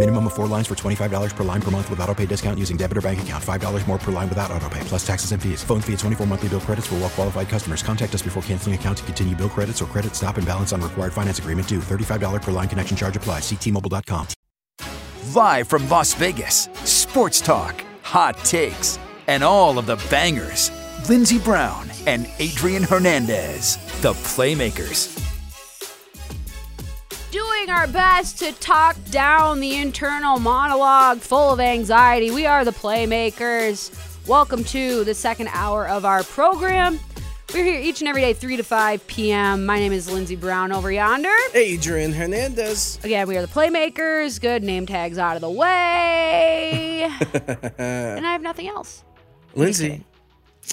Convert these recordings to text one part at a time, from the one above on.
Minimum of four lines for $25 per line per month with auto pay discount using debit or bank account. $5 more per line without auto pay, plus taxes and fees. Phone fee at 24 monthly bill credits for well qualified customers. Contact us before canceling account to continue bill credits or credit stop and balance on required finance agreement due. $35 per line connection charge applies. Ctmobile.com. Live from Las Vegas, sports talk, hot takes, and all of the bangers. Lindsey Brown and Adrian Hernandez, the Playmakers. Doing our best to talk down the internal monologue full of anxiety. We are the Playmakers. Welcome to the second hour of our program. We're here each and every day, 3 to 5 p.m. My name is Lindsey Brown over yonder. Adrian Hernandez. Again, we are the Playmakers. Good name tags out of the way. and I have nothing else. Lindsey,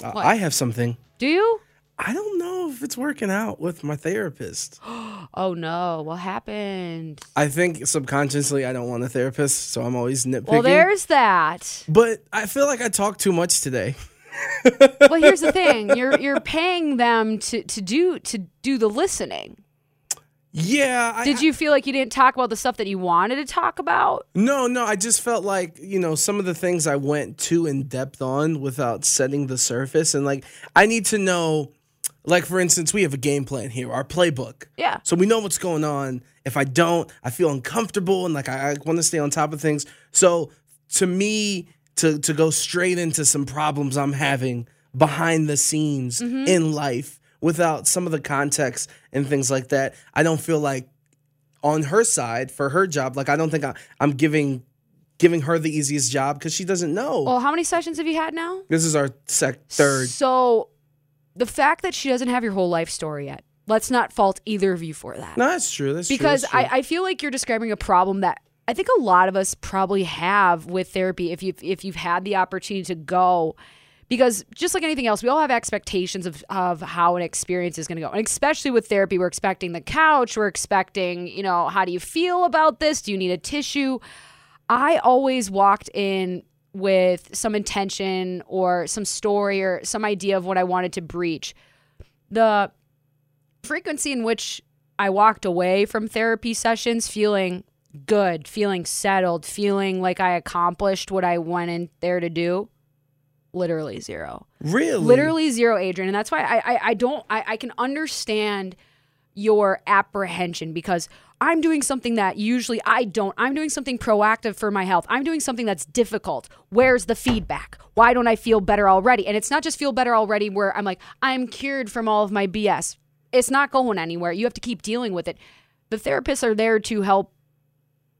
uh, I have something. Do you? I don't know if it's working out with my therapist. Oh no, what happened? I think subconsciously I don't want a therapist, so I'm always nitpicking. Well, there's that. But I feel like I talk too much today. well, here's the thing: you're you're paying them to to do to do the listening. Yeah. I, Did you feel like you didn't talk about the stuff that you wanted to talk about? No, no. I just felt like you know some of the things I went too in depth on without setting the surface, and like I need to know. Like for instance, we have a game plan here, our playbook. Yeah. So we know what's going on. If I don't, I feel uncomfortable and like I, I want to stay on top of things. So to me, to to go straight into some problems I'm having behind the scenes mm-hmm. in life without some of the context and things like that, I don't feel like on her side for her job, like I don't think I, I'm giving giving her the easiest job because she doesn't know. Well, how many sessions have you had now? this is our sec third. So, the fact that she doesn't have your whole life story yet, let's not fault either of you for that. No, that's true. That's because true. that's true. I, I feel like you're describing a problem that I think a lot of us probably have with therapy if you've if you've had the opportunity to go. Because just like anything else, we all have expectations of, of how an experience is going to go. And especially with therapy, we're expecting the couch. We're expecting, you know, how do you feel about this? Do you need a tissue? I always walked in with some intention or some story or some idea of what I wanted to breach. The frequency in which I walked away from therapy sessions feeling good, feeling settled, feeling like I accomplished what I went in there to do, literally zero. really, Literally zero, Adrian. And that's why I I, I don't I, I can understand your apprehension because I'm doing something that usually I don't. I'm doing something proactive for my health. I'm doing something that's difficult. Where's the feedback? Why don't I feel better already? And it's not just feel better already where I'm like, I'm cured from all of my BS. It's not going anywhere. You have to keep dealing with it. The therapists are there to help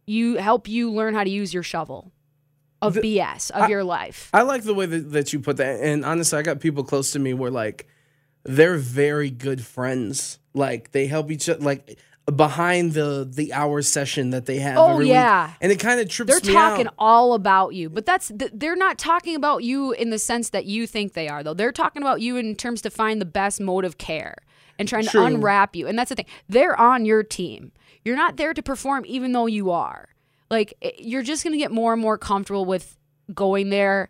you help you learn how to use your shovel of The- BS of I- your life. I like the way that, that you put that. And honestly, I got people close to me where like they're very good friends. Like they help each other. Like behind the the hour session that they have. Oh, yeah. week. and it kind of trips They're talking out. all about you, but that's th- they're not talking about you in the sense that you think they are, though. They're talking about you in terms to find the best mode of care and trying True. to unwrap you. And that's the thing; they're on your team. You're not there to perform, even though you are. Like eh, you're just gonna get more and more comfortable with going there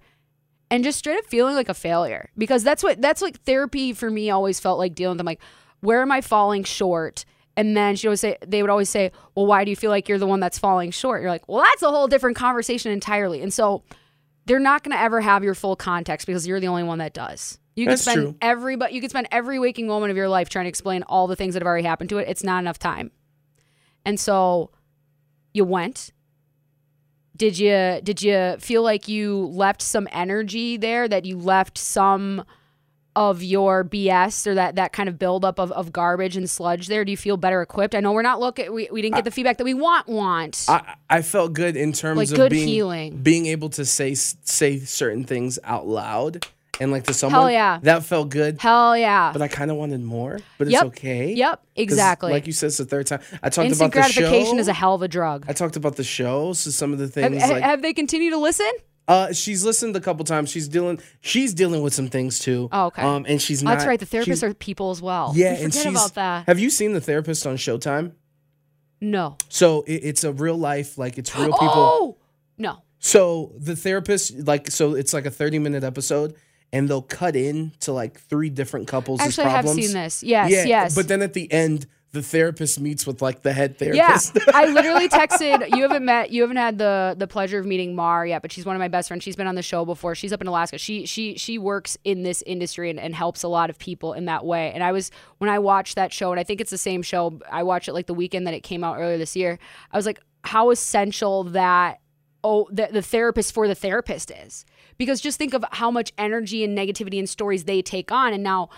and just straight up feeling like a failure because that's what that's like therapy for me always felt like dealing with them like where am i falling short and then she always say they would always say well why do you feel like you're the one that's falling short? You're like well that's a whole different conversation entirely. And so they're not going to ever have your full context because you're the only one that does. You can That's spend true. every but you can spend every waking moment of your life trying to explain all the things that have already happened to it. It's not enough time. And so you went. Did you did you feel like you left some energy there that you left some of your BS or that that kind of buildup of, of garbage and sludge there? Do you feel better equipped? I know we're not looking. We, we didn't get the feedback that we want. Want I, I felt good in terms Like of good being healing. being able to say say certain things out loud and like to someone. Hell yeah. that felt good. hell yeah. But I kind of wanted more. But Yep. it's okay. Yep, exactly. Like you said, it's the third time. I talked Instant about the show. gratification is a hell of a drug. I talked about the show. So some of the things ha- like have they continued to listen? Uh, she's listened a couple times. She's dealing. She's dealing with some things too. Oh, okay. Um, and she's Oh, not. That's right. The therapists are people as well. Yeah, We and forget she's. about that. Have you seen the therapist on Showtime? No. So it, it's a real life, like it's real people. Oh no. So the therapist, like, so it's like a thirty minute episode, and they'll cut in to like three different couples' Actually, I have seen this. Yes, yeah, yes. But then at the end, the therapist meets with like the head therapist. Yeah. I literally texted. You haven't met. You haven't had the the pleasure of meeting Mar yet, but she's one of my best friends. She's been on the show before. She's up in Alaska. She she she works in this industry and, and helps a lot of people in that way. And I was when I watched that show, and I think it's the same show. I watched it like the weekend that it came out earlier this year. I was like, how essential that oh the, the therapist for the therapist is because just think of how much energy and negativity and stories they take on and now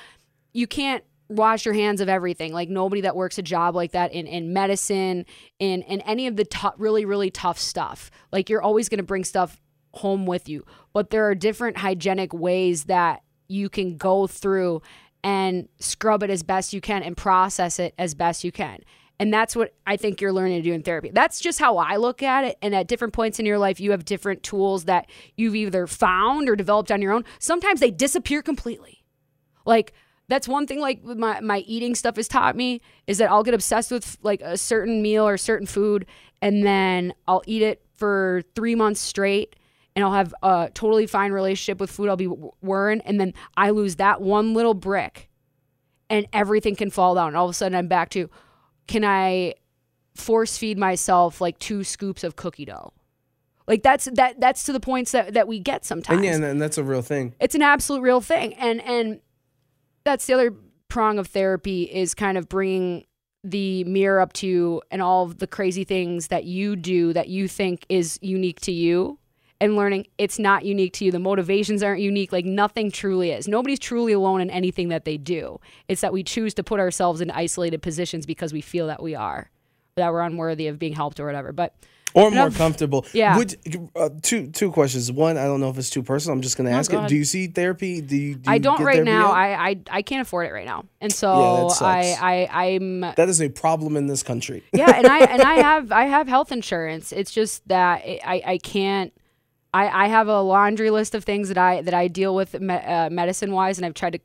you can't wash your hands of everything like nobody that works a job like that in, in medicine in, in any of the tough really really tough stuff like you're always going to bring stuff home with you but there are different hygienic ways that you can go through and scrub it as best you can and process it as best you can and that's what I think you're learning to do in therapy. That's just how I look at it. And at different points in your life, you have different tools that you've either found or developed on your own. Sometimes they disappear completely. Like that's one thing like my my eating stuff has taught me is that I'll get obsessed with like a certain meal or certain food and then I'll eat it for 3 months straight and I'll have a totally fine relationship with food I'll be worrying and then I lose that one little brick and everything can fall down. And all of a sudden I'm back to can I force feed myself like two scoops of cookie dough? Like that's that that's to the points that that we get sometimes and yeah, and that's a real thing. it's an absolute real thing and and that's the other prong of therapy is kind of bringing the mirror up to you and all the crazy things that you do that you think is unique to you and learning it's not unique to you. The motivations aren't unique. Like nothing truly is. Nobody's truly alone in anything that they do. It's that we choose to put ourselves in isolated positions because we feel that we are that we're unworthy of being helped or whatever. But Or more comfortable. Yeah. Would, uh, two two questions. One, I don't know if it's too personal. I'm just gonna No, ask go it. ahead. Do you see therapy? Do you? Do I don't right now. I, I I can't afford it right now, and Yeah, so that sucks. I I I'm that is a problem in this country. yeah, and I and I have I have health insurance. It's just that I I can't. I I have a laundry list of things that I that I deal with me, uh, medicine wise, and I've tried to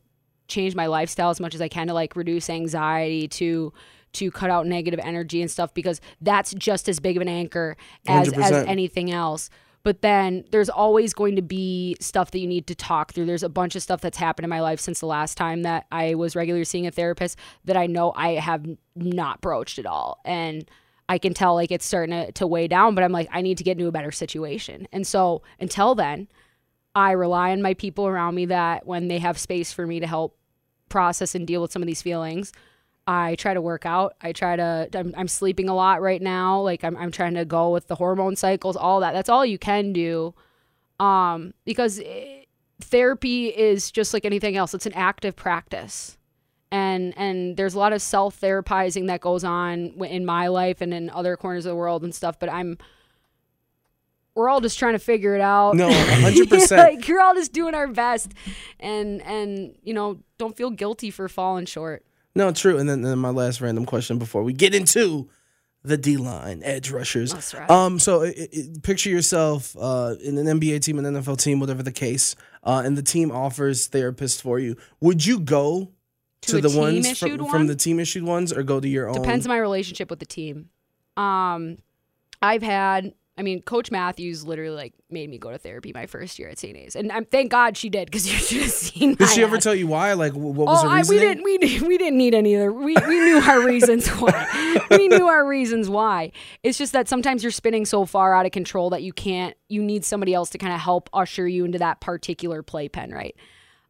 change my lifestyle as much as I can to like reduce anxiety to to cut out negative energy and stuff because that's just as big of an anchor as as 100%. anything else. But then there's always going to be stuff that you need to talk through. There's a bunch of stuff that's happened in my life since the last time that I was regularly seeing a therapist that I know I have not broached at all. And I can tell like it's starting to, to weigh down, but I'm like, I need to get into a better situation. And so until then, I rely on my people around me that when they have space for me to help process and deal with some of these feelings, I try to work out. I try to, I'm, I'm sleeping a lot right now. Like I'm, I'm trying to go with the hormone cycles, all that. That's all you can do. Um, because eh, therapy is just like anything else. It's an active practice. And, and there's a lot of self therapizing that goes on in my life and in other corners of the world and stuff. But I'm, we're all just trying to figure it out. No, 100%. like you're all just doing our best, and and you know don't feel guilty for falling short. No, true. And then, then my last random question before we get into the D line edge rushers. That's right. Um, so i i picture yourself uh, in an NBA team, an NFL team, whatever the case, uh, and the team offers therapists for you. Would you go To to, the ones from, one? from the team issued ones, or go to your own? Depends on my relationship with the team. Um, I've had. I mean, Coach Matthews literally like made me go to therapy my first year at St. A's, and I'm thank God she did because you should have seen. Did she ever ass. tell you why? Like, what was oh, the reason? we didn't. We didn't. We didn't need any other. We we knew our reasons why. we knew our reasons why. It's just that sometimes you're spinning so far out of control that you can't. You need somebody else to kind of help usher you into that particular playpen, right?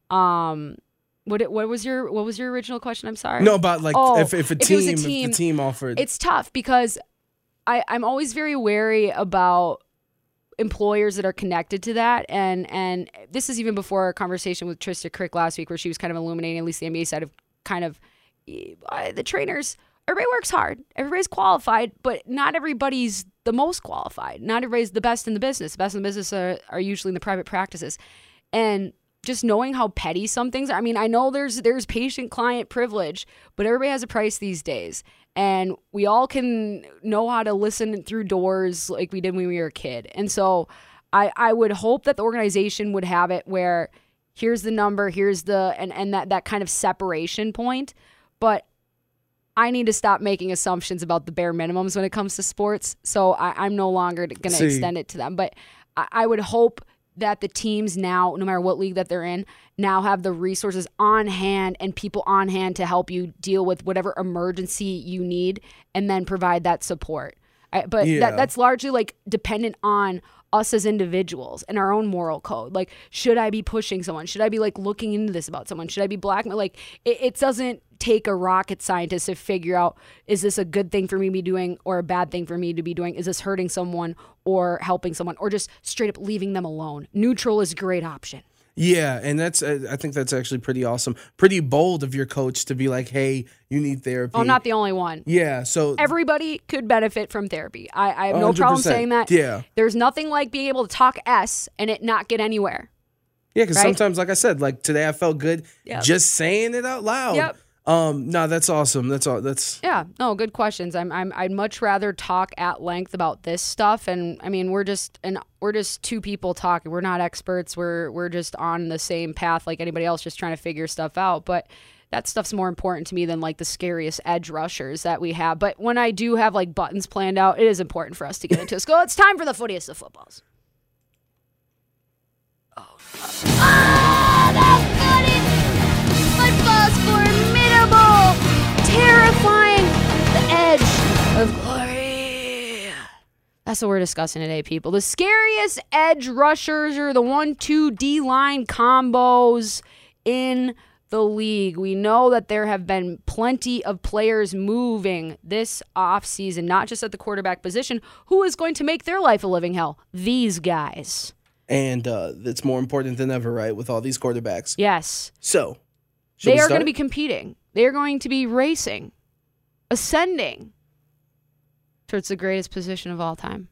Um, what it- what was your what was your original question? I'm sorry. No, about like Oh, if, if a if team, was a if team, the team offered. It's tough because I I'm always very wary about employers that are connected to that and and this is even before our conversation with Trista Crick last week where she was kind of illuminating at least the NBA side of kind of uh, the trainers everybody works hard everybody's qualified but not everybody's the most qualified not everybody's the best in the business the best in the business are, are usually in the private practices and just knowing how petty some things are. I mean, I know there's there's patient client privilege, but everybody has a price these days. And we all can know how to listen through doors like we did when we were a kid. And so I I would hope that the organization would have it where here's the number, here's the and, and that that kind of separation point. But I need to stop making assumptions about the bare minimums when it comes to sports. So I, am no longer going to extend it to them. But I, I would hope that the teams now, no matter what league that they're in, now have the resources on hand and people on hand to help you deal with whatever emergency you need and then provide that support. I, but Yeah. that, that's largely like dependent on us as individuals and our own moral code. Like, should I be pushing someone? Should I be like looking into this about someone? Should I be blackmail? Like, it, it doesn't take a rocket scientist to figure out is this a good thing for me to be doing or a bad thing for me to be doing? Is this hurting someone or helping someone or just straight up leaving them alone? Neutral is a great option. Yeah, and that's uh, I think that's actually pretty awesome, pretty bold of your coach to be like, "Hey, you need therapy." Oh, I'm not the only one. Yeah, so Everybody could benefit from therapy. I, I have no problem 100%. saying that. Yeah. There's nothing like being able to talk S and it not get anywhere. yeah, because right? sometimes, like I said, like today I felt good Yep. just saying it out loud. Yep. Um, no, that's awesome. That's all. That's Yeah, no, good questions. I'm, I'm, I'd much rather talk at length about this stuff. And I mean, we're just, and we're just two people talking. We're not experts. We're, we're just on the same path like anybody else, just trying to figure stuff out. But that stuff's more important to me than like the scariest edge rushers that we have. But when I do have like buttons planned out, it is important for us to get into school. It's time for the footiest of footballs. Football's That's what we're discussing today, people. The scariest edge rushers are the one two D line combos in the league. We know that there have been plenty of players moving this offseason, not just at the quarterback position. Who is going to make their life a living hell? These guys. and uh, it's more important than ever, right? With all these quarterbacks. Yes. So they are going to be competing. They are going to be racing, ascending towards the greatest position of all time.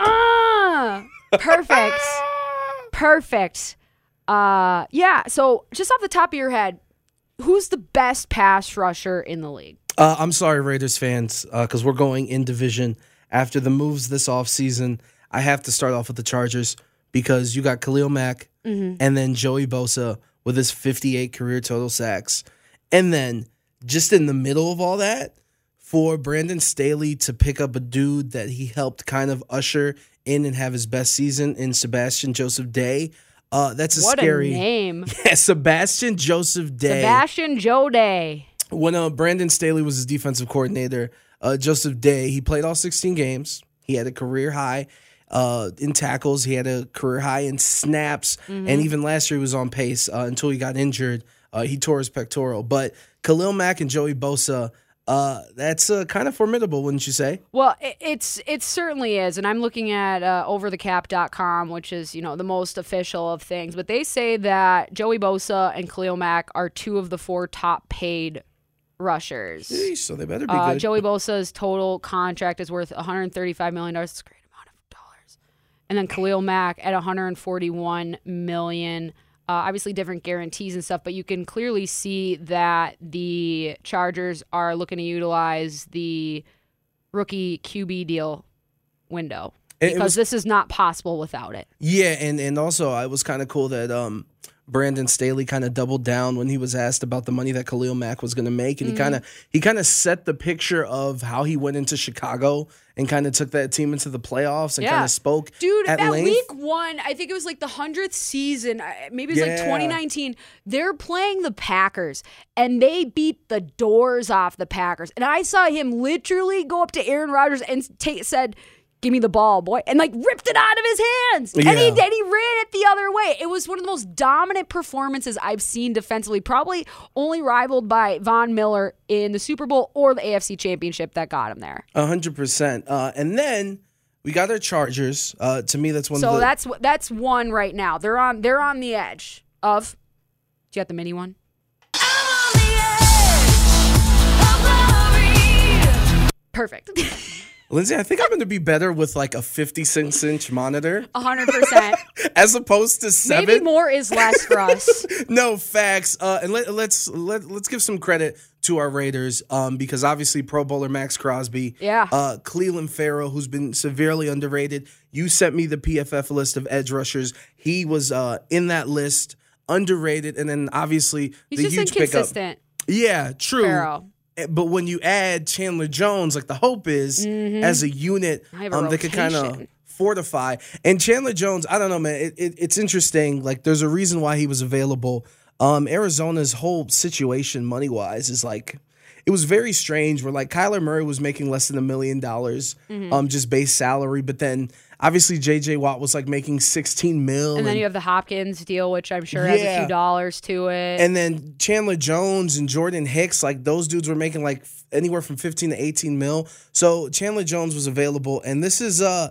Ah, perfect. Perfect. Uh, yeah. So, just off the top of your head, who's the best pass rusher in the league? Uh, I'm sorry, Raiders fans, because we're going in division after the moves this offseason. I have to start off with the Chargers because you got Khalil Mack Mm-hmm. and then Joey Bosa with his 58 career total sacks. And then just in the middle of all that, for Brandon Staley to pick up a dude that he helped kind of usher in and have his best season in Sebastian Joseph Day. Uh, that's a What scary a name. Yeah, Sebastian Joseph Day Sebastian Joe Day. when uh, Brandon Staley was his defensive coordinator, uh, Joseph Day, he played all 16 games. He had a career high uh, in tackles. He had a career high in snaps. And even last year, he was on pace uh, until he got injured. Uh, he tore his pectoral. But Khalil Mack and Joey Bosa, uh, that's uh, kind of formidable, wouldn't you say? Well, it, it's it certainly is, and I'm looking at uh, overthecap.com, which is you know the most official of things. But they say that Joey Bosa and Khalil Mack are two of the four top paid rushers. Eesh, So they better be Uh, good. Joey Bosa's total contract is worth 135 million dollars. It's a great amount of dollars. And then Khalil Mack at 141 million. Uh, obviously, different guarantees and stuff, but you can clearly see that the Chargers are looking to utilize the rookie QB deal window because was- this is not possible without it. Yeah, and and also it was kind of cool that um Brandon Staley kind of doubled down when he was asked about the money that Khalil Mack was going to make, and Mm-hmm. he kind of he kind of set the picture of how he went into Chicago and kind of took that team into the playoffs and Yeah. kind of spoke Dude, at that length. week one, I think it was like the hundredth season. Maybe it was like 2019. They're playing the Packers, and they beat the doors off the Packers. And I saw him literally go up to Aaron Rodgers and take, said, "Give me the ball, boy," and like ripped it out of his hands. Yeah. And he and he ran it the other way, it was one of the most dominant performances I've seen defensively, probably only rivaled by Von Miller in the Super Bowl or the AFC Championship that got him there. A hundred percent. Uh, and then we got our Chargers. Uh, to me, that's one. So of the, that's that's one right now. They're on they're on the edge of. Do you have the mini one? Perfect. Lindsay. I think I'm going to be better with like a 56 inch monitor hundred percent. as opposed to seven. Maybe more is less for us. no facts. Uh, and let, let's let let's give some credit to our Raiders, um, because obviously Pro Bowler Maxx Crosby, Yeah. uh, Cleveland Ferrell, who's been severely underrated. You sent me the PFF list of edge rushers. He was uh, in that list, underrated, and then obviously He's the just huge pickup. inconsistent. Yeah, true. Ferrell. Eh, But when you add Chandler Jones, like the hope is as a unit, Mm-hmm. A um, they could kind of fortify. And Chandler Jones, I don't know, man. It, it, it's interesting. Like, there's a reason why he was available. Um, Arizona's whole situation, money wise, is like it was very strange. Where like Kyler Murray was making less than a million dollars, Mm-hmm. um, just base salary, but then obviously J.J. Watt was like making 16 mil, And then you have the Hopkins deal, which I'm sure has a few dollars to it. and then Chandler Jones and Jordan Hicks, like those dudes were making like anywhere from 15 to 18 mil. So Chandler Jones was available. And this is uh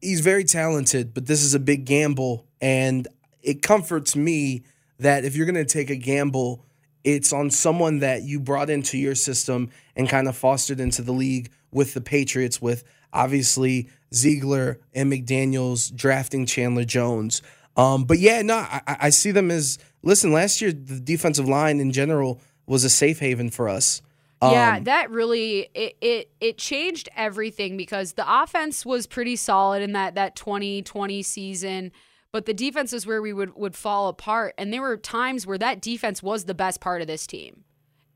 he's very talented, but this is a big gamble. And it comforts me that if you're gonna take a gamble, it's on someone that you brought into your system and kind of fostered into the league with the Patriots, with obviously Ziegler and McDaniels drafting Chandler Jones. Um, but yeah, no, I, I see them as listen. Last year, the defensive line in general was a safe haven for us. yeah, Um, that really it, it it changed everything because the offense was pretty solid in that that 2020 season, but the defense is where we would would fall apart. And there were times where that defense was the best part of this team.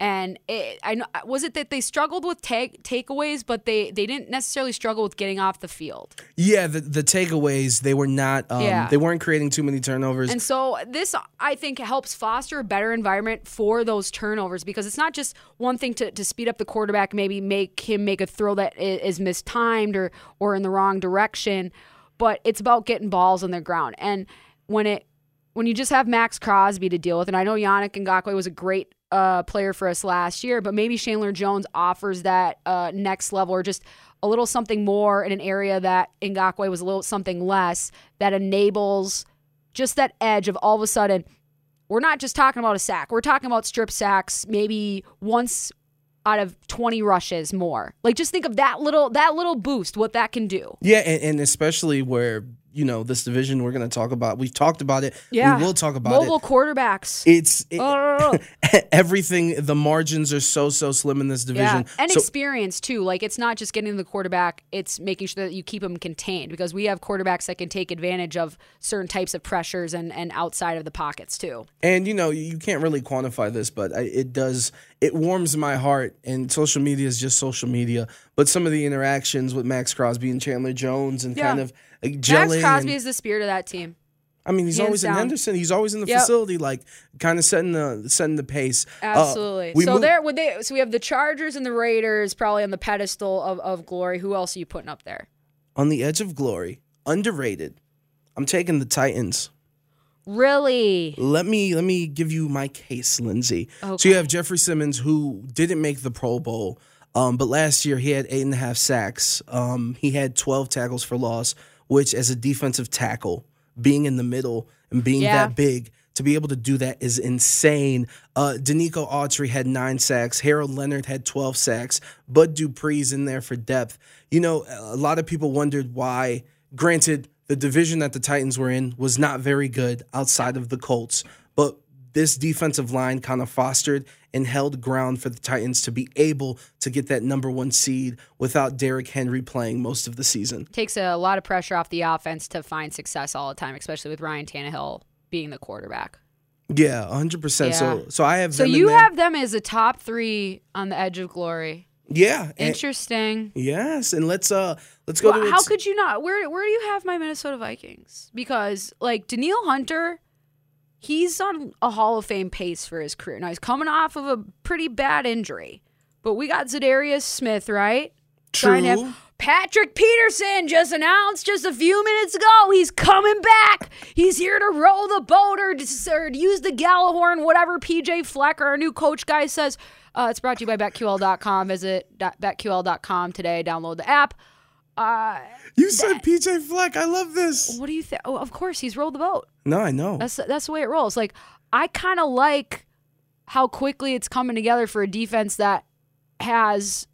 And it, I know was it that they struggled with take takeaways, but they they didn't necessarily struggle with getting off the field. Yeah, the, the takeaways they were not. Um, Yeah. they weren't creating too many turnovers. And so this, I think, helps foster a better environment for those turnovers because it's not just one thing to, to speed up the quarterback, maybe make him make a throw that is mistimed or or in the wrong direction, but it's about getting balls on the ground. And when it when you just have Maxx Crosby to deal with, and I know Yannick Ngakoue was a great uh, player for us last year, but maybe Chandler Jones offers that uh, next level or just a little something more in an area that Ngakoue was a little something less that enables just that edge of all of a sudden we're not just talking about a sack. We're talking about strip sacks maybe once out of 20 rushes more. Like just think of that little that little boost what that can do. yeah, and, and especially where you know this division we're going to talk about. We've talked about it. Yeah. we will talk about Mobile it. quarterbacks. It's it- everything. The margins are so so slim in this division. Yeah, and So- experience too. Like it's not just getting the quarterback; it's making sure that you keep them contained because we have quarterbacks that can take advantage of certain types of pressures and and outside of the pockets too. And you know, you can't really quantify this, but I, it does. It warms my heart. And social media is just social media. But some of the interactions with Maxx Crosby and Chandler Jones and Yeah. kind of like, Max gelling. Crosby and- is the spirit of that team. I mean, he's hands always in down. Henderson. He's always in the Yep. facility, like kind of setting the setting the pace. Uh, Absolutely. we so move- there, would they? So we have the Chargers and the Raiders probably on the pedestal of, of glory. Who else are you putting up there? on the edge of glory, underrated. I'm taking the Titans. Really? Let me let me give you my case, Lindsay. So Okay. you have Jeffery Simmons who didn't make the Pro Bowl, um, but last year he had eight and a half sacks. Um, he had 12 tackles for loss, which as a defensive tackle, being in the middle and being Yeah. that big. To be able to do that is insane. Uh, Denico Autry had nine sacks. Harold Landry had 12 sacks. Bud Dupree's in there for depth. You know, a lot of people wondered why. Granted, the division that the Titans were in was not very good outside of the Colts, but this defensive line kind of fostered and held ground for the Titans to be able to get that number one seed without Derrick Henry playing most of the season. Takes a lot of pressure off the offense to find success all the time, especially with Ryan Tannehill being the quarterback. Yeah, 100%. So Yeah. so I have So you have them as a top three on the edge of glory. Yeah. and- Interesting. yes, and let's uh let's go Well, to how could you not? Where where do you have my Minnesota Vikings? Because like Danielle Hunter, he's on a Hall of Fame pace for his career. Now he's coming off of a pretty bad injury, but we got Za'Darius Smith, right? True. Patrick Peterson just announced just a few minutes ago he's coming back. He's here to row the boat or, or use the Gjallarhorn, whatever PJ Fleck, or our new coach guy, says. Uh, it's brought to you by BetQL.com. Visit BetQL.com today. Download the app. Uh, You said PJ Fleck. I love this. what do you think? Oh, of course, he's rolled the boat. No, I know. That's that's the way it rolls. Like I kind of like how quickly it's coming together for a defense that has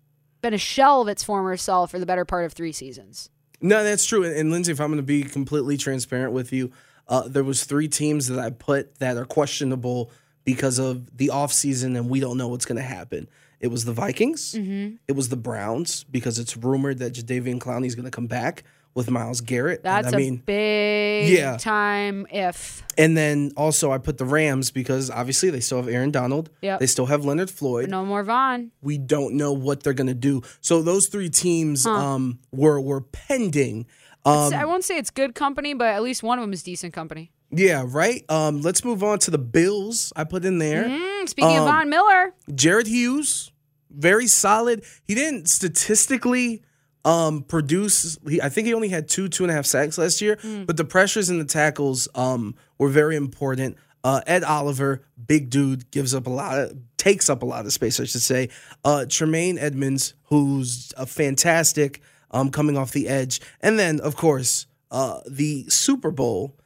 been a shell of its former self for the better part of three seasons. No, that's true. And, and Lindsay, if I'm going to be completely transparent with you, uh, there was three teams that I put that are questionable because of the offseason and we don't know what's going to happen. It was the Vikings. Mm-hmm. It was the Browns because it's rumored that Jadeveon Clowney is going to come back with Myles Garrett. And That's I a mean, big Yeah. time if. and then also I put the Rams because obviously they still have Aaron Donald. Yep. They still have Leonard Floyd. No more Von. we don't know what they're going to do. So those three teams um, were were pending. Um, I won't say it's good company, but at least one of them is decent company. yeah, right. Um, let's move on to the Bills. I put in there. Mm, speaking of Um, Von Miller, Jared Hughes, very solid. He didn't statistically um, produce. He, I think he only had two, two and a half sacks last year, but the pressures and the tackles um, were very important. Uh, Ed Oliver, big dude, gives up a lot of, takes up a lot of space, I should say. Uh, Tremaine Edmunds, who's a fantastic, um, coming off the edge, and then of course uh, the Super Bowl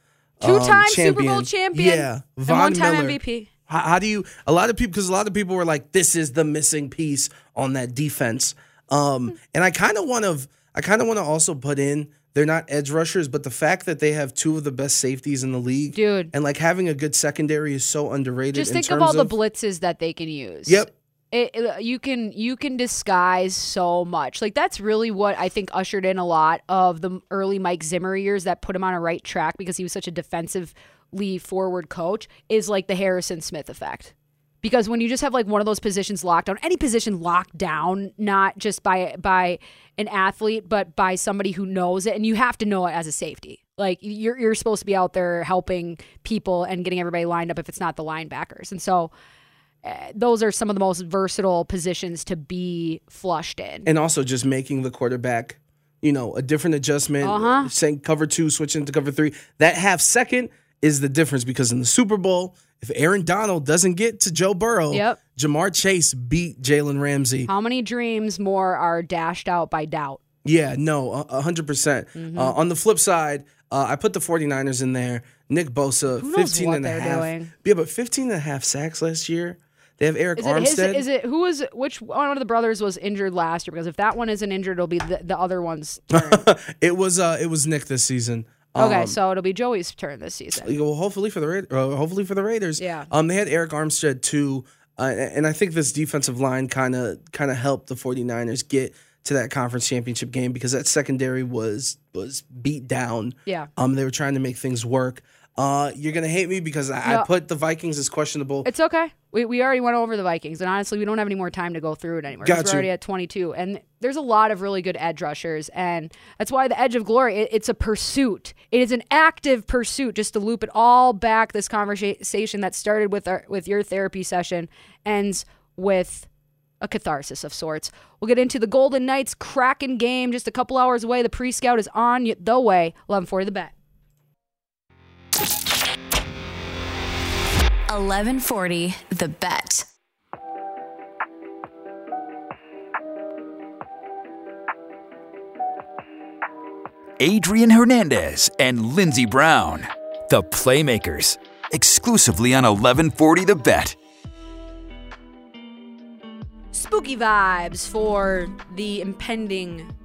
two-time um, Super Bowl champion. Yeah, and Von one-time Miller. MVP. How, how do you? A lot of people, because a lot of people were like, "This is the missing piece on that defense." Um, and I kind of want to, I kind of want to also put in. They're not edge rushers, but the fact that they have two of the best safeties in the league, Dude. and like having a good secondary is so underrated. Just in think of all the blitzes that they can use. Yep. it, it- you can you can disguise so much. Like that's really what I think ushered in a lot of the early Mike Zimmer years that put him on a right track because he was such a defensively forward coach is like the Harrison Smith effect. Because when you just have like one of those positions locked down, any position locked down, not just by by an athlete, but by somebody who knows it, and you have to know it as a safety. Like you're you're supposed to be out there helping people and getting everybody lined up if it's not the linebackers. And so those are some of the most versatile positions to be flushed in. and also just making the quarterback, you know, a different adjustment. Uh-huh. Saying cover two, switching to cover three. That half second is the difference because in the Super Bowl, if Aaron Donald doesn't get to Joe Burrow, Yep. Ja'Marr Chase beat Jalen Ramsey. How many dreams more are dashed out by doubt? Yeah, no, a- a hundred percent. Mm-hmm. Uh, on the flip side, uh, I put the 49ers in there. Nick Bosa, Who 15 what and a half. doing? Yeah, but 15 and a half sacks last year. They have Arik Is it his? Armstead. Is it who was which one of the brothers was injured last year? Because if that one isn't injured, it'll be the, the other one's turn. it was uh, it was Nick this season. Okay, Um, so it'll be Joey's turn this season. Well, hopefully for the Ra- uh, hopefully for the Raiders. Yeah. Um, they had Arik Armstead too, uh, and I think this defensive line kind of kind of helped the 49ers get to that conference championship game because that secondary was was beat down. Yeah. Um, they were trying to make things work. Uh, you're gonna hate me because I, I put the Vikings as questionable. It's okay. We, we already went over the Vikings, and honestly, we don't have any more time to go through it anymore. Got We're already at 22, and there's a lot of really good edge rushers, and that's why the Edge of Glory. It, it's a pursuit. It is an active pursuit. Just to loop it all back, this conversation that started with our with your therapy session ends with a catharsis of sorts. We'll get into the Golden Knights Kraken game just a couple hours away. The pre-scout is on the way. 11:40 the bet. 1140 The Bet. Adrian Hernandez and Lindsey Brown, the Playmakers, exclusively on 1140 The Bet. spooky vibes for the impending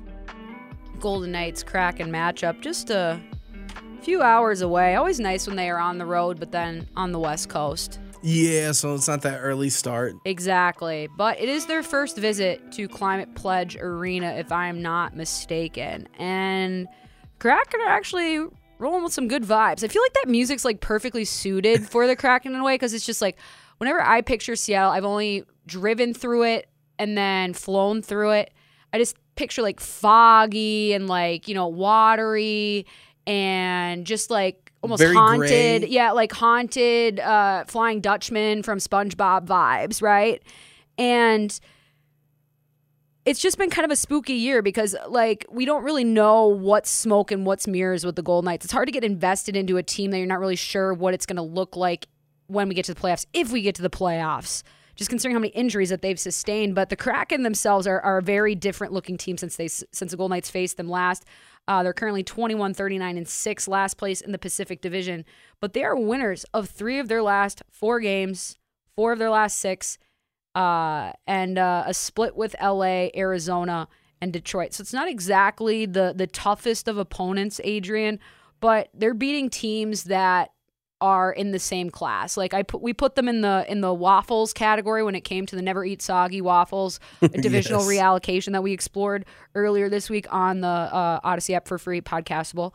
Golden Knights Kraken matchup. Just a few hours away. Always nice when they are on the road, but then on the West Coast. yeah, so it's not that early start. Exactly. But it is their first visit to Climate Pledge Arena, if I am not mistaken. And Kraken are actually rolling with some good vibes. I feel like that music's like perfectly suited for the Kraken in a way because it's just like whenever I picture Seattle, I've only driven through it and then flown through it. I just picture like foggy and like, you know, watery and just like almost Very haunted. gray. Yeah, like haunted uh Flying Dutchman from SpongeBob vibes, right? And it's just been kind of a spooky year because like we don't really know what's smoke and what's mirrors with the Gold Knights. It's hard to get invested into a team that you're not really sure what it's going to look like when we get to the playoffs, if we get to the playoffs. Just considering how many injuries that they've sustained, but the Kraken themselves are, are a very different looking team since they since the Gold Knights faced them last. Uh, they're currently 21, 39, and six, last place in the Pacific Division, but they are winners of three of their last four games, four of their last six, uh, and uh, a split with LA, Arizona, and Detroit. So it's not exactly the the toughest of opponents, Adrian, but they're beating teams that are in the same class. Like I put, we put them in the in the waffles category when it came to the never eat soggy waffles, a divisional Yes. reallocation that we explored earlier this week on the uh, Audacy app for free podcastable.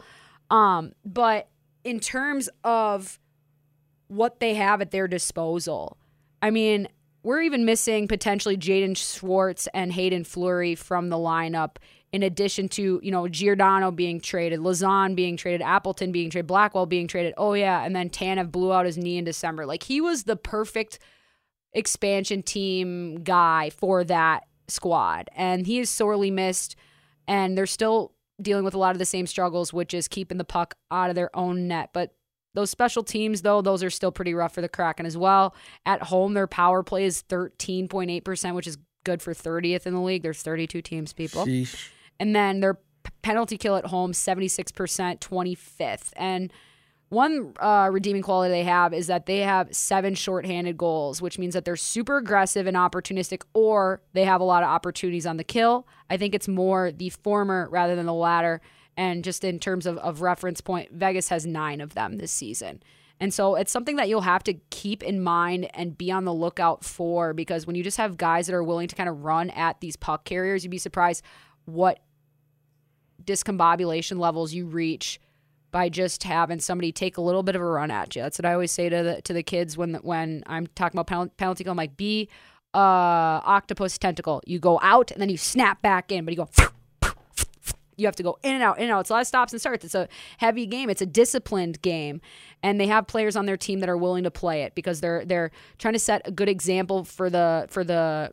Um, but in terms of what they have at their disposal, I mean, we're even missing potentially Jaden Schwartz and Hayden Fleury from the lineup. In addition to, you know, Giordano being traded, Lauzon being traded, Appleton being traded, Blackwell being traded. Oh, yeah. And then Tanev blew out his knee in December. Like, he was the perfect expansion team guy for that squad. And he is sorely missed. And they're still dealing with a lot of the same struggles, which is keeping the puck out of their own net. But those special teams, though, those are still pretty rough for the Kraken as well. At home, their power play is 13.8%, which is good for 30th in the league. There's 32 teams, people. Sheesh. And then their p- penalty kill at home, 76%, 25th. And one uh, redeeming quality they have is that they have seven shorthanded goals, which means that they're super aggressive and opportunistic, or they have a lot of opportunities on the kill. I think it's more the former rather than the latter. And just in terms of, of reference point, Vegas has nine of them this season. And so it's something that you'll have to keep in mind and be on the lookout for because when you just have guys that are willing to kind of run at these puck carriers, you'd be surprised what discombobulation levels you reach by just having somebody take a little bit of a run at you. That's what I always say to the to the kids when when I'm talking about penalty, kill. I'm like, be uh, octopus tentacle. You go out and then you snap back in, but you go. You have to go in and out, in and out. It's a lot of stops and starts. It's a heavy game. It's a disciplined game, and they have players on their team that are willing to play it because they're they're trying to set a good example for the for the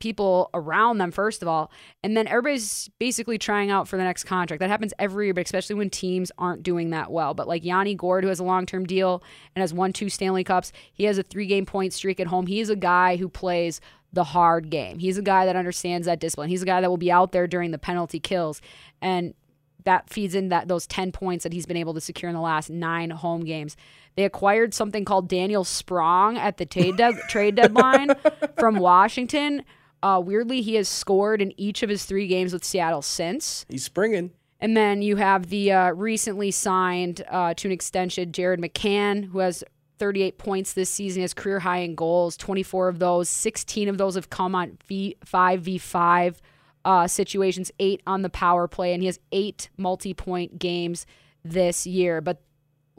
people around them first of all and then everybody's basically trying out for the next contract. That happens every year but especially when teams aren't doing that well. But like Yanni Gourde who has a long-term deal and has won two stanley cups he has a three-game point streak at home. He's a guy who plays the hard game. He's a guy that understands that discipline. He's a guy that will be out there during the penalty kills. And that feeds in that those 10 points that he's been able to secure in the last nine home games. They acquired something called Daniel Sprong at the trade, de- trade deadline from Washington. Uh, weirdly, he has scored in each of his three games with Seattle since. He's springing. And then you have the uh, recently signed uh, to an extension Jared McCann, who has 38 points this season. Has career high in goals, 24 of those. 16 of those have come on v- 5v5 uh, situations, eight on the power play, and he has eight multi point games this year. But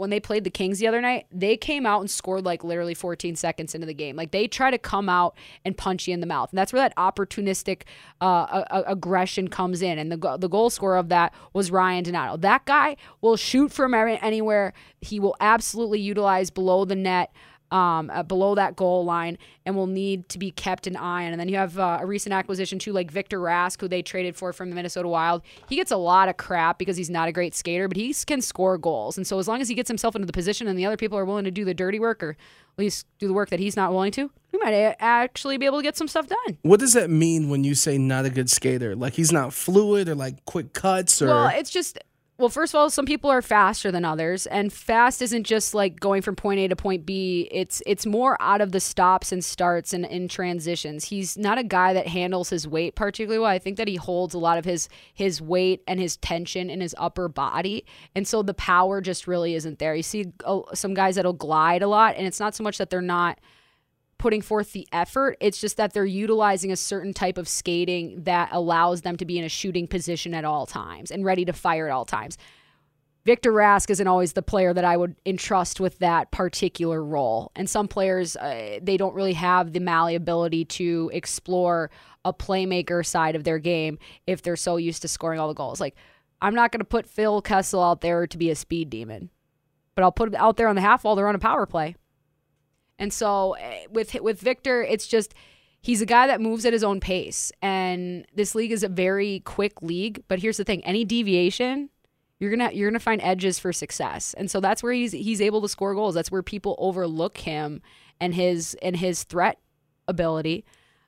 when they played the Kings the other night, they came out and scored like literally 14 seconds into the game. Like they try to come out and punch you in the mouth, and that's where that opportunistic uh, a- a- aggression comes in. And the go- the goal scorer of that was Ryan Donato. That guy will shoot from anywhere. He will absolutely utilize below the net. Um, uh, below that goal line, and will need to be kept an eye on. And then you have uh, a recent acquisition too, like Victor Rask, who they traded for from the Minnesota Wild. He gets a lot of crap because he's not a great skater, but he can score goals. And so as long as he gets himself into the position, and the other people are willing to do the dirty work, or at least do the work that he's not willing to, we might actually be able to get some stuff done. What does that mean when you say not a good skater? Like he's not fluid or like quick cuts or Well, it's just well, first of all, some people are faster than others, and fast isn't just like going from point A to point B. It's it's more out of the stops and starts and in transitions. He's not a guy that handles his weight particularly well. I think that he holds a lot of his his weight and his tension in his upper body, and so the power just really isn't there. You see uh, some guys that'll glide a lot, and it's not so much that they're not putting forth the effort. It's just that they're utilizing a certain type of skating that allows them to be in a shooting position at all times and ready to fire at all times. Victor Rask isn't always the player that I would entrust with that particular role. And some players, uh, they don't really have the malleability to explore a playmaker side of their game if they're so used to scoring all the goals. Like, I'm not going to put Phil Kessel out there to be a speed demon, but I'll put him out there on the half wall to run a power play. And so eh, with with Victor, it's just he's a guy that moves at his own pace. And this league is a very quick league. But here's the thing: any deviation, you're gonna you're gonna find edges for success. And so that's where he's he's able to score goals. That's where people overlook him and his and his threat ability.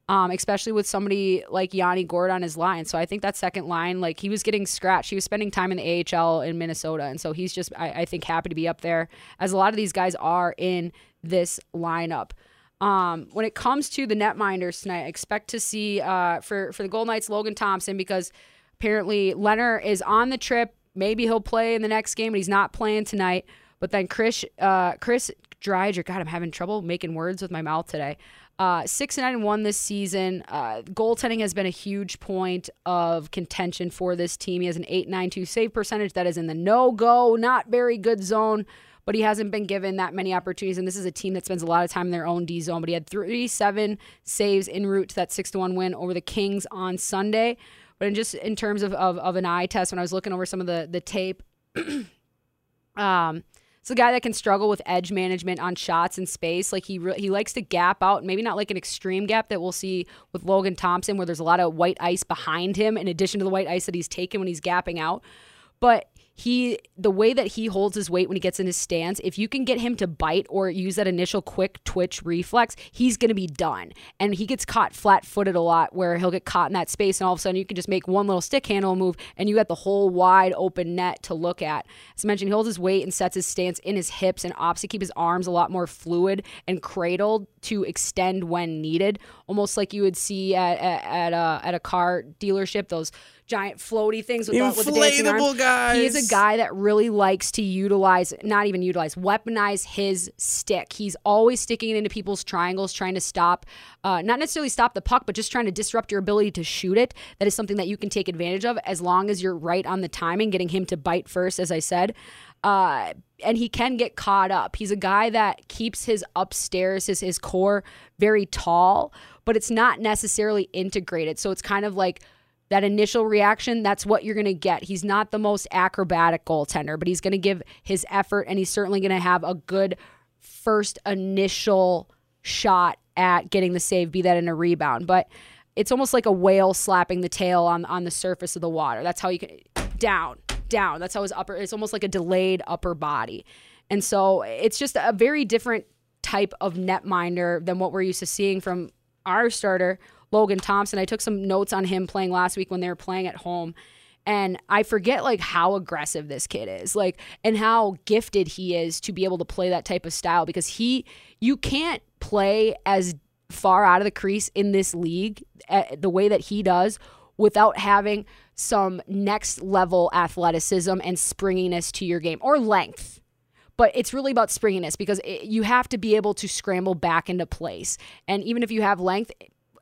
Um, especially with somebody like Yanni Gourde on his line. So I think that second line, like he was getting scratched. He was spending time in the AHL in Minnesota. And so he's just, I, I think, happy to be up there, as a lot of these guys are in this lineup. Um, when it comes to the netminders tonight, I expect to see uh, for for the Gold Knights Logan Thompson because apparently Leonard is on the trip. Maybe he'll play in the next game, but he's not playing tonight. But then Chris uh, Chris Driedger, God, I'm having trouble making words with my mouth today. Uh, six and nine and one this season. Uh, goaltending has been a huge point of contention for this team. He has an eight nine two save percentage that is in the no go, not very good zone but he hasn't been given that many opportunities. And this is a team that spends a lot of time in their own D zone. But he had three seven saves en route to that six to one win over the Kings on Sunday. But in just in terms of, of, of an eye test, when I was looking over some of the the tape, um, it's a guy that can struggle with edge management on shots and space. Like he re- he likes to gap out, maybe not like an extreme gap that we'll see with Logan Thompson, where there's a lot of white ice behind him, in addition to the white ice that he's taken when he's gapping out. But he the way that he holds his weight when he gets in his stance, if you can get him to bite or use that initial quick twitch reflex, he's going to be done. And he gets caught flat-footed a lot where he'll get caught in that space and all of a sudden you can just make one little stick handle move and you got the whole wide open net to look at. As I mentioned, he holds his weight and sets his stance in his hips and opts to keep his arms a lot more fluid and cradled to extend when needed, almost like you would see at at, at a at a car dealership those giant floaty things with, the, with the dancing arms. guys. He is a guy that really likes to utilize, not even utilize, weaponize his stick. He's always sticking it into people's triangles, trying to stop, uh, not necessarily stop the puck, but just trying to disrupt your ability to shoot it. That is something that you can take advantage of as long as you're right on the timing, getting him to bite first, as I said. Uh, and he can get caught up. He's a guy that keeps his upstairs, his his core very tall, but it's not necessarily integrated. So it's kind of like that initial reaction, that's what you're going to get. He's not the most acrobatic goaltender, but he's going to give his effort and he's certainly going to have a good first initial shot at getting the save, be that in a rebound. But it's almost like a whale slapping the tail on on the surface of the water. That's how you can down, down. That's how his upper it's almost like a delayed upper body. And so it's just a very different type of netminder than what we're used to seeing from our starter Logan Thompson. I took some notes on him playing last week when they were playing at home. And I forget like how aggressive this kid is, like, and how gifted he is to be able to play that type of style because he, you can't play as far out of the crease in this league uh, the way that he does without having some next level athleticism and springiness to your game or length but it's really about springiness because it, you have to be able to scramble back into place. And even if you have length,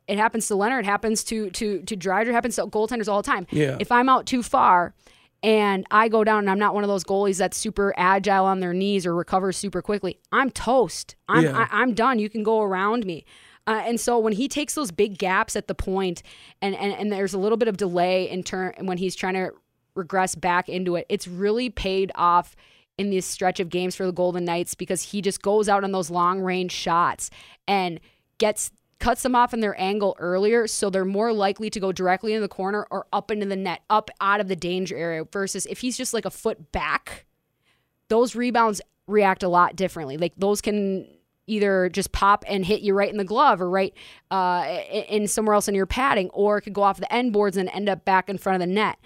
it happens to Leonard, it happens to to to Driedger, it happens to goaltenders all the time. Yeah. If I'm out too far and I go down and I'm not one of those goalies that's super agile on their knees or recovers super quickly, I'm toast. I'm Yeah. I, I'm done. You can go around me. Uh, and so when he takes those big gaps at the point and, and, and there's a little bit of delay in turn when he's trying to regress back into it, it's really paid off in this stretch of games for the Golden Knights because he just goes out on those long range shots and gets cuts them off in their angle earlier so they're more likely to go directly in the corner or up into the net up out of the danger area versus if he's just like a foot back those rebounds react a lot differently. Like those can either just pop and hit you right in the glove or right uh, in somewhere else in your padding or it could go off the end boards and end up back in front of the net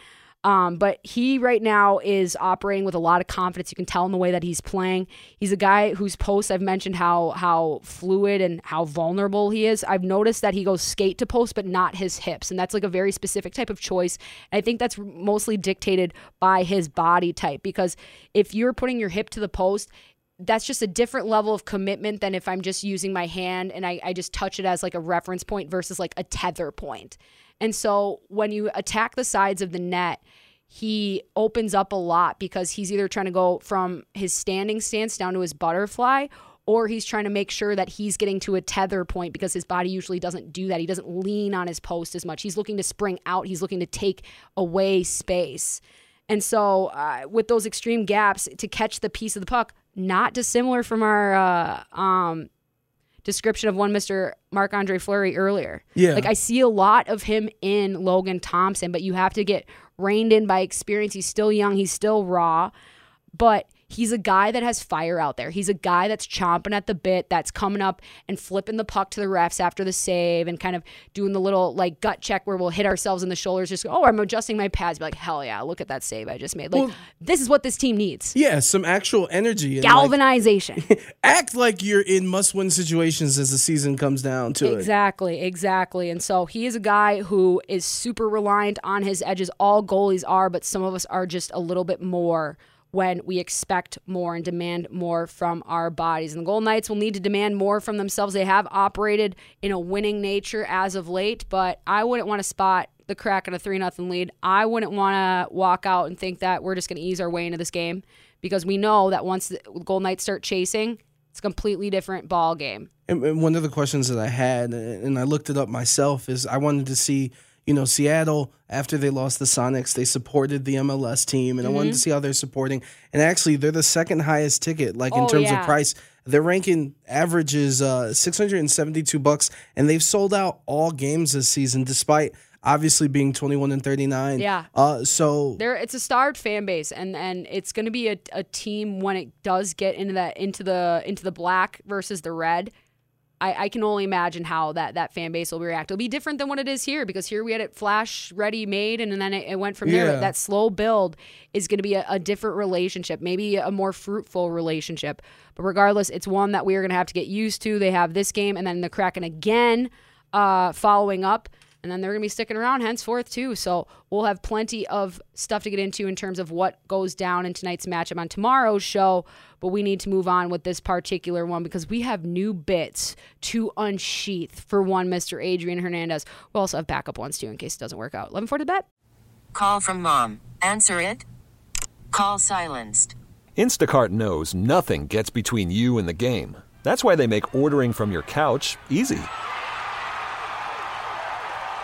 um, but he right now is operating with a lot of confidence. You can tell in the way that he's playing. He's a guy whose posts I've mentioned how how fluid and how vulnerable he is. I've noticed that he goes skate to post, but not his hips, and that's like a very specific type of choice. And I think that's mostly dictated by his body type because if you're putting your hip to the post, that's just a different level of commitment than if I'm just using my hand and I, I just touch it as like a reference point versus like a tether point. And so when you attack the sides of the net, he opens up a lot because he's either trying to go from his standing stance down to his butterfly or he's trying to make sure that he's getting to a tether point because his body usually doesn't do that. He doesn't lean on his post as much. He's looking to spring out, he's looking to take away space. And so, uh, with those extreme gaps to catch the piece of the puck, not dissimilar from our uh, um, description of one Mr. Marc Andre Fleury earlier. Yeah. Like I see a lot of him in Logan Thompson, but you have to get reined in by experience. He's still young, he's still raw, but he's a guy that has fire out there. He's a guy that's chomping at the bit, that's coming up and flipping the puck to the refs after the save and kind of doing the little like gut check where we'll hit ourselves in the shoulders, just go, oh, I'm adjusting my pads. Be like, hell yeah, look at that save I just made. Like, Well- this is what this team needs. Yeah, some actual energy. and, like, Galvanization. act like you're in must-win situations as the season comes down to it. Exactly, exactly. And so he is a guy who is super reliant on his edges. All goalies are, but some of us are just a little bit more when we expect more and demand more from our bodies. And the Golden Knights will need to demand more from themselves. They have operated in a winning nature as of late, but I wouldn't want to spot the crack in a 3 nothing lead. I wouldn't want to walk out and think that we're just going to ease our way into this game because we know that once the Golden Knights start chasing, it's a completely different ball game. And one of the questions that I had, and I looked it up myself, is I wanted to see, you know, Seattle after they lost the Sonics, they supported the MLS team, and I wanted Mm-hmm. to see how they're supporting. And actually, they're the second highest ticket, like in Oh, terms yeah. of price. Their ranking average is uh, six hundred and seventy-two bucks, and they've sold out all games this season, despite obviously being twenty-one and thirty-nine. Yeah. Uh, so There, it's a starved fan base, and and it's going to be a, a team when it does get into that into the into the black versus the red. I, I can only imagine how that that fan base will react. It'll be different than what it is here because here we had it flash ready made, and, then it, it went from there. Yeah. That slow build is going to be a, a different relationship, maybe a more fruitful relationship. But regardless, it's one that we are going to have to get used to. They have this game, and then the Kraken again uh, following up and then they're going to be sticking around henceforth too. So we'll have plenty of stuff to get into in terms of what goes down in tonight's matchup on tomorrow's show. But we need to move on with this particular one because we have new bits to unsheath for one, Mr. Adrian Hernandez. We also have backup ones too in case it doesn't work out. 11 for the bet. Call from mom. Answer it. Call silenced. Instacart knows nothing gets between you and the game. That's why they make ordering from your couch easy.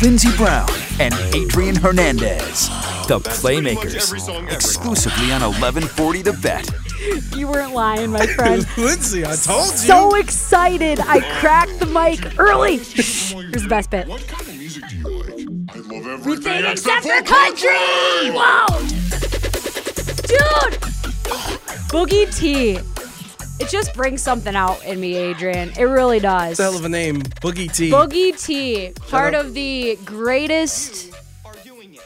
Lindsey Brown and Adrian Hernandez, the Playmakers, exclusively on 1140 The Bet. You weren't lying, my friend. Lindsay, I told you. so excited. I cracked the mic early. Here's the best bit. What kind of music do you like? I love everything Everything except for for country! Wow! Dude! Boogie T. It just brings something out in me, Adrian. It really does. It's a hell of a name, Boogie T. Boogie T, part of the greatest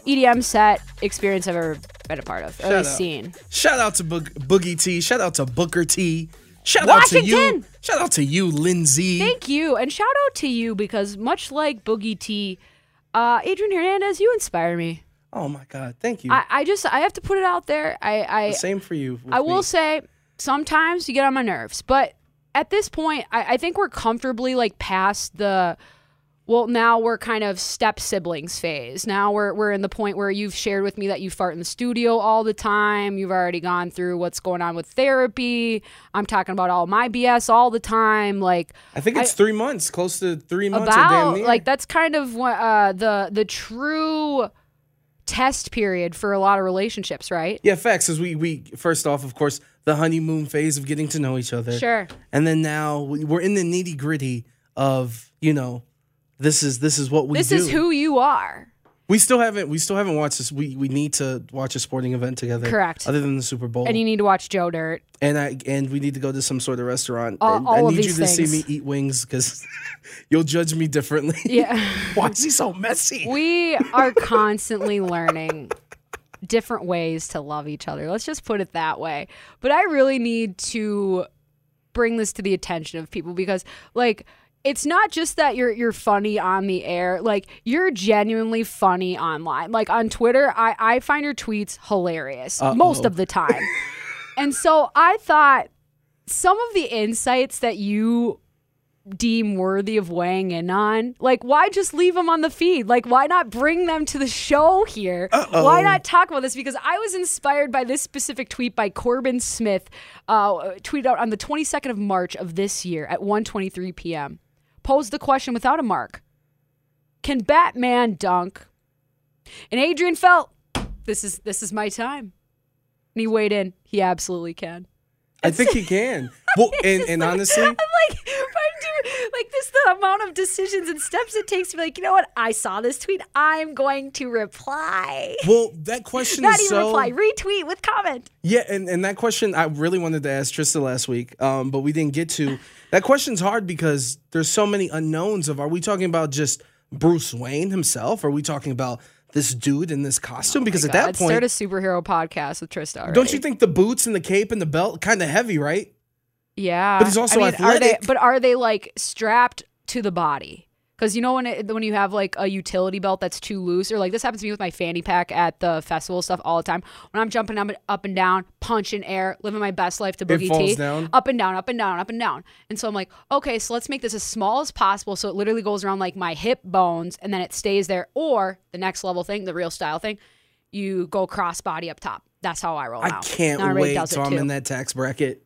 EDM set experience I've ever been a part of, or Shout out. seen. Shout out to Boog- Boogie T. Shout out to Booker T. Shout out to you. Washington! Shout out to you, Lindsay. Thank you, and shout out to you because much like Boogie T, uh, Adrian Hernandez, you inspire me. oh my God, thank you. I, I just I have to put it out there. I I, Same for you. with I will me. say sometimes you get on my nerves, but at this point, I, I think we're comfortably like past the well, now we're kind of step siblings phase. Now we're we're in the point where you've shared with me that you fart in the studio all the time. You've already gone through what's going on with therapy. I'm talking about all my BS all the time. Like I think it's three months, close to three months. about like that's kind of what uh, the the true test period for a lot of relationships, right? Yeah, facts. Because we we first off, of course, the honeymoon phase of getting to know each other. Sure. And then now we- we're in the nitty gritty of you know, this is this is what we this do. is who you are. we still haven't we still haven't watched this. We we need to watch a sporting event together. Correct. Other than the Super Bowl. And you need to watch Joe Dirt. and I and we need to go to some sort of restaurant. All- and all I of need you these to see me eat wings because you'll judge me differently. Yeah. Why is he so messy? We are constantly learning different ways to love each other. Let's just put it that way. But I really need to bring this to the attention of people because like it's not just that you're you're funny on the air. Like you're genuinely funny online. Like on Twitter, I I find your tweets hilarious most Uh-oh. of the time. and so I thought some of the insights that you deem worthy of weighing in on. Like, why just leave them on the feed? Like, why not bring them to the show here? Uh-oh. Why not talk about this? Because I was inspired by this specific tweet by Corbin Smith, uh, tweeted out on the 22nd of March of this year at 1:23 p.m. Posed the question without a mark: Can Batman dunk? And Adrian felt this is this is my time. And he weighed in. He absolutely can. I think he can. Well, and, and honestly, I'm like, like this the amount of decisions and steps it takes to be like, you know what? I saw this tweet. I'm going to reply. well, that question Not even so reply, retweet with comment. Yeah, and, and that question I really wanted to ask Trista last week, um, but we didn't get to. That question's hard because there's so many unknowns of are we talking about just Bruce Wayne himself? Are we talking about this dude in this costume? because at Oh God, that point, start a superhero podcast with Trista. Already. don't you think the boots and the cape and the belt kind of heavy, right? Yeah, But he's also I mean, Are they, but are they like strapped to the body? Because you know when it, when you have like a utility belt that's too loose, or like this happens to me with my fanny pack at the festival stuff all the time. When I'm jumping up, up and down, punching air, living my best life to boogie T, down? up and down, up and down, up and down. And so I'm like, okay, so let's make this as small as possible, so it literally goes around like my hip bones, and then it stays there. Or the next level thing, the real style thing, you go cross body up top. That's how I roll I now. can't wait till I'm in that tax bracket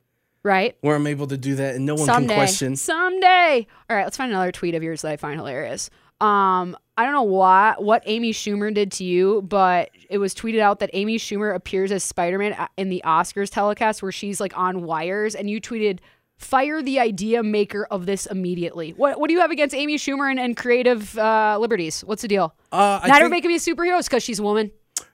right? where I'm able to do that and no one Someday. can question. Someday. All right, let's find another tweet of yours that I find hilarious. Um, I don't know why what Amy Schumer did to you, but it was tweeted out that Amy Schumer appears as Spider-Man in the Oscars telecast where she's like on wires, and you tweeted, "Fire the idea maker of this immediately." What What do you have against Amy Schumer and, and creative uh, liberties? What's the deal? Uh, Not everybody can be a superhero is because she's a woman.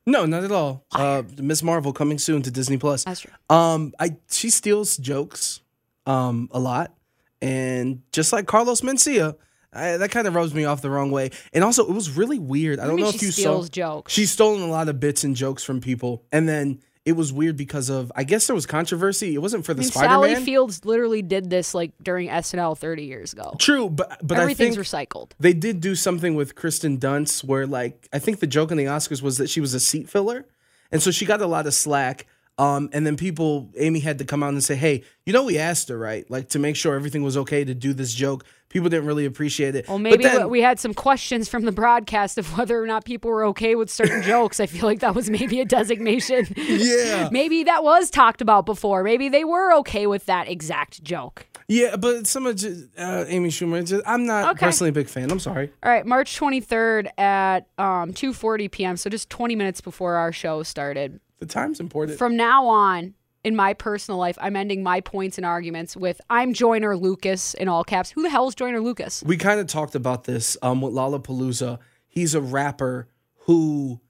No, not at all. Uh, Ms. Marvel coming soon to Disney Plus. That's true. Um, I she steals jokes, um, a lot, and just like Carlos Mencia, I, that kind of rubs me off the wrong way. And also, it was really weird. I do don't know if you steals saw. jokes? She's stolen a lot of bits and jokes from people, and then it was weird because of I guess there was controversy. It wasn't for I the mean, Spider Sally. Fields literally did this like during SNL 30 years ago. True, but but Everything's I think recycled. They did do something with Kristen Dunst where like I think the joke in the Oscars was that she was a seat filler. And so she got a lot of slack. Um, and then people, Amy had to come out and say, "Hey, you know, we asked her right, like to make sure everything was okay to do this joke." People didn't really appreciate it. Well, But maybe then- we had some questions from the broadcast of whether or not people were okay with certain jokes. I feel like that was maybe a designation. Yeah. maybe that was talked about before. Maybe they were okay with that exact joke. yeah, but some of uh, Amy Schumer, just, I'm not Okay. personally a big fan. I'm sorry. All right, March 23rd at um, 2:40 p.m. So just 20 minutes before our show started. The time's important. From now on, in my personal life, I'm ending my points and arguments with "I'm Joyner Lucas" in all caps. Who the hell is Joyner Lucas? We kind of talked about this um, with Lollapalooza. He's a rapper who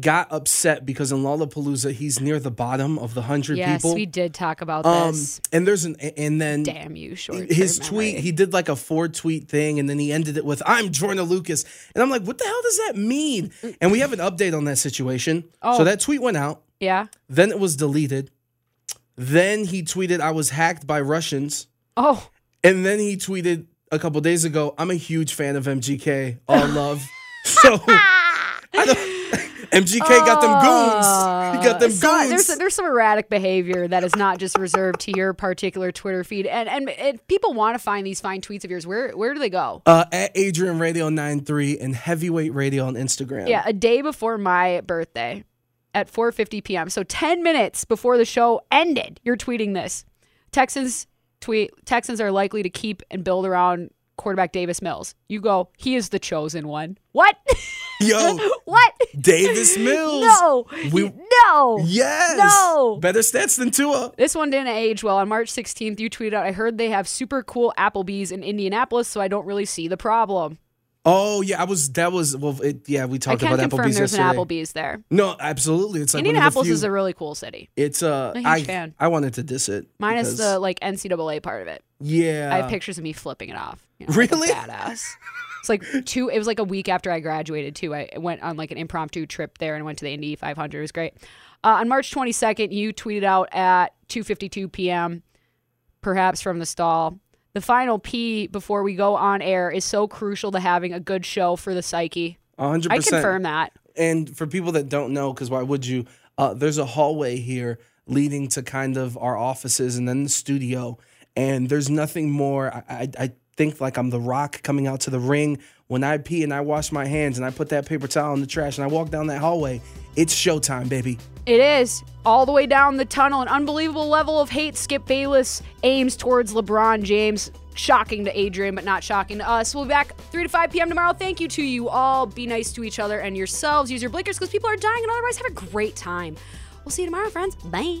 got upset because in Lollapalooza he's near the bottom of the hundred Yes, people. we did talk about Um, this. and there's an and then Damn you, short. his tweet he did like a four tweet thing and then he ended it with I'm Jordan Lucas and I'm like what the hell does that mean? And we have an update on that situation. Oh. So that tweet went out. Yeah. Then it was deleted. Then he tweeted I was hacked by Russians. Oh. And then he tweeted a couple days ago, I'm a huge fan of MGK. All love. So I don't MGK got them goons. He got them So, goons. there's there's some erratic behavior that is not just reserved to your particular Twitter feed, and and if people want to find these fine tweets of yours, where where do they go? uh, at Adrian Radio 93 and Heavyweight Radio on Instagram. Yeah, a day before my birthday at 4:50 p.m. So 10 minutes before the show ended, you're tweeting this. Texans tweet Texans are likely to keep and build around quarterback Davis Mills. You go, he is the chosen one. What? Yo, what? Davis Mills. No. We- no. Yes. No. Better stats than Tua. This one didn't age well. On March 16th, you tweeted out, I heard they have super cool Applebee's in Indianapolis, so I don't really see the problem. Oh yeah, I was. That was. Well, it, yeah, we I talked can about confirm Applebee's there's yesterday. an Applebee's there. No, absolutely. It's like one of the Indianapolis few- is a really cool city. It's uh, I'm a huge I fan. I wanted to diss it. Minus because- the like NCAA part of it. yeah. I have pictures of me flipping it off. you know, like a Really? badass. It's like two. It was like a week after I graduated too. I went on like an impromptu trip there and went to the Indy 500. It was great. Uh, on March 22nd, you tweeted out at 2:52 p.m. Perhaps from the stall. The final P before we go on air is so crucial to having a good show for the psyche. A hundred I confirm that. And for people that don't know, because why would you? Uh, there's a hallway here leading to kind of our offices and then the studio. And there's nothing more. I, I, I think like I'm the rock coming out to the ring. When I pee and I wash my hands and I put that paper towel in the trash and I walk down that hallway, it's showtime, baby. It is all the way down the tunnel. An unbelievable level of hate. Skip Bayless aims towards LeBron James. Shocking to Adrian, but not shocking to us. We'll be back 3 to 5 p.m. tomorrow. Thank you to you all. Be nice to each other and yourselves. Use your blinkers because people are dying and otherwise have a great time. We'll see you tomorrow, friends. Bye.